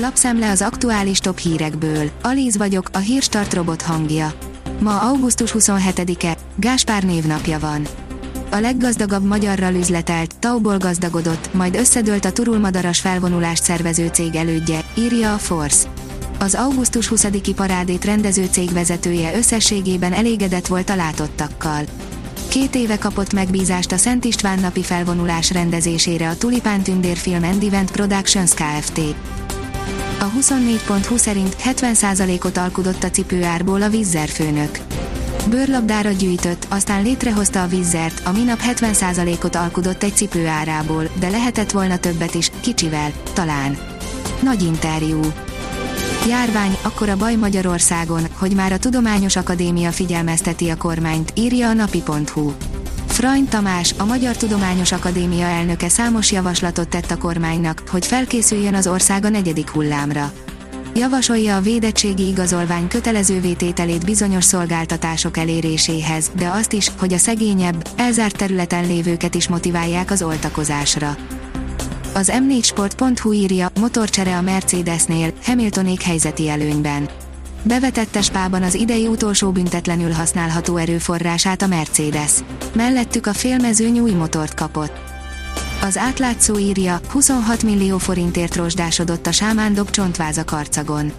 Lapszem az aktuális top hírekből. Alíz vagyok, a hírstart robot hangja. Ma augusztus 27-e, Gáspár névnapja van. A leggazdagabb magyarral üzletelt, tauból gazdagodott, majd összedőlt a turulmadaras felvonulást szervező cég elődje, írja a Force. Az augusztus 20-i parádét rendező cég vezetője összességében elégedett volt a látottakkal. Két éve kapott megbízást a Szent István napi felvonulás rendezésére a Tulipán Tündérfilm and Event Productions Kft. A 24.20 szerint 70%-ot alkudott a cipőárból a Vizzer főnök. Bőrlabdára gyűjtött, aztán létrehozta a Vizzert, a minap 70%-ot alkudott egy cipő árából, de lehetett volna többet is, kicsivel, talán. Nagy interjú. Járvány, akkor a baj Magyarországon, hogy már a Tudományos Akadémia figyelmezteti a kormányt, írja a napi.hu. Frany Tamás, a Magyar Tudományos Akadémia elnöke számos javaslatot tett a kormánynak, hogy felkészüljön az ország a negyedik hullámra. Javasolja a védettségi igazolvány kötelező vétételét bizonyos szolgáltatások eléréséhez, de azt is, hogy a szegényebb, elzárt területen lévőket is motiválják az oltakozásra. Az m4sport.hu írja, motorcsere a Mercedesnél, Hamiltonék helyzeti előnyben. Bevetette spában az idei utolsó büntetlenül használható erőforrását a Mercedes. Mellettük a félmezőny új motort kapott. Az átlátszó írja, 26 millió forintért rozsdásodott a sámándob csontváza karcagon.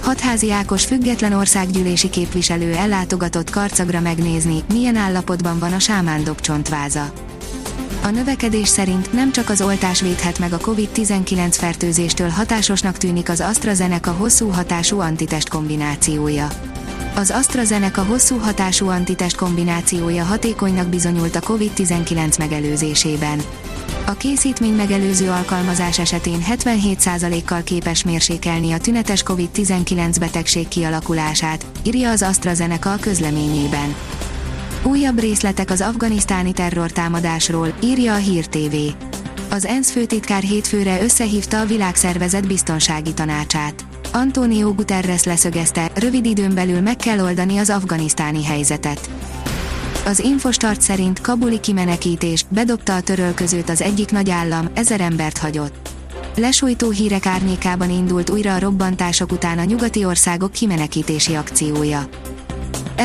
Hatházi Ákos független országgyűlési képviselő ellátogatott karcagra megnézni, milyen állapotban van a sámándob csontváza. A növekedés szerint nem csak az oltás védhet meg a COVID-19 fertőzéstől hatásosnak tűnik az AstraZeneca hosszú hatású antitest kombinációja. Az AstraZeneca hosszú hatású antitest kombinációja hatékonynak bizonyult a COVID-19 megelőzésében. A készítmény megelőző alkalmazás esetén 77%-kal képes mérsékelni a tünetes COVID-19 betegség kialakulását, írja az AstraZeneca a közleményében. Újabb részletek az afganisztáni terrortámadásról, írja a Hír TV. Az ENSZ főtitkár hétfőre összehívta a világszervezet biztonsági tanácsát. Antonio Guterres leszögezte, rövid időn belül meg kell oldani az afganisztáni helyzetet. Az Infostart szerint kabuli kimenekítés, bedobta a törölközőt az egyik nagy állam, ezer embert hagyott. Lesújtó hírek árnyékában indult újra a robbantások után a nyugati országok kimenekítési akciója.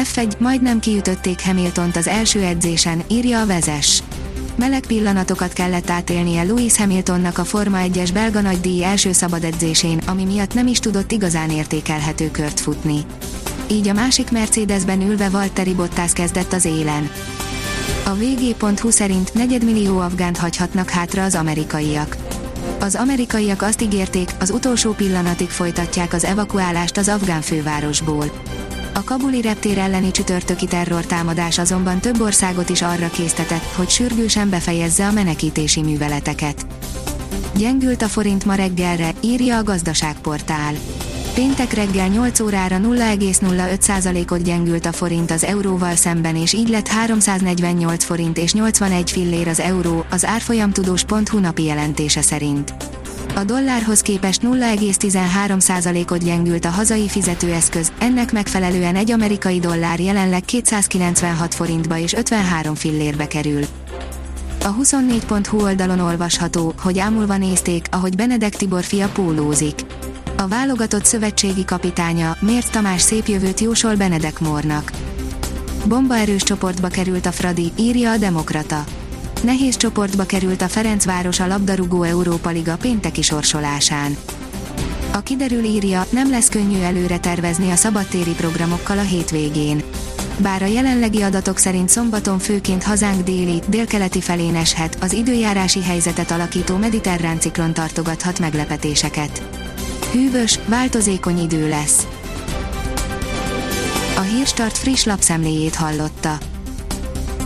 F1 majdnem kiütötték Hamiltont az első edzésen, írja a vezes. Meleg pillanatokat kellett átélnie Lewis Hamiltonnak a Forma 1-es belga nagydíj első szabad edzésén, ami miatt nem is tudott igazán értékelhető kört futni. Így a másik Mercedesben ülve Valtteri Bottas kezdett az élen. A vg.hu szerint negyedmillió afgánt hagyhatnak hátra az amerikaiak. Az amerikaiak azt ígérték, az utolsó pillanatig folytatják az evakuálást az afgán fővárosból. A kabuli reptér elleni csütörtöki terrortámadás azonban több országot is arra késztetett, hogy sürgősen befejezze a menekítési műveleteket. Gyengült a forint ma reggelre, írja a gazdaságportál. Péntek reggel 8 órára 0,05%-ot gyengült a forint az euróval szemben és így lett 348 forint és 81 fillér az euró, az árfolyamtudós.hu napi jelentése szerint. A dollárhoz képest 0,13%-ot gyengült a hazai fizetőeszköz, ennek megfelelően egy amerikai dollár jelenleg 296 forintba és 53 fillérbe kerül. A 24.hu oldalon olvasható, hogy ámulva nézték, ahogy Benedek Tibor fia pólózik. A válogatott szövetségi kapitánya, Mért Tamás szép jövőt jósol Benedek Mornak. Bombaerős csoportba került a Fradi, írja a Demokrata. Nehéz csoportba került a Ferencváros a labdarúgó Európa Liga pénteki sorsolásán. A kiderül írja, nem lesz könnyű előre tervezni a szabadtéri programokkal a hétvégén. Bár a jelenlegi adatok szerint szombaton főként hazánk déli, délkeleti felén eshet, az időjárási helyzetet alakító mediterrán ciklon tartogathat meglepetéseket. Hűvös, változékony idő lesz. A Hírstart friss lapszemléjét hallotta.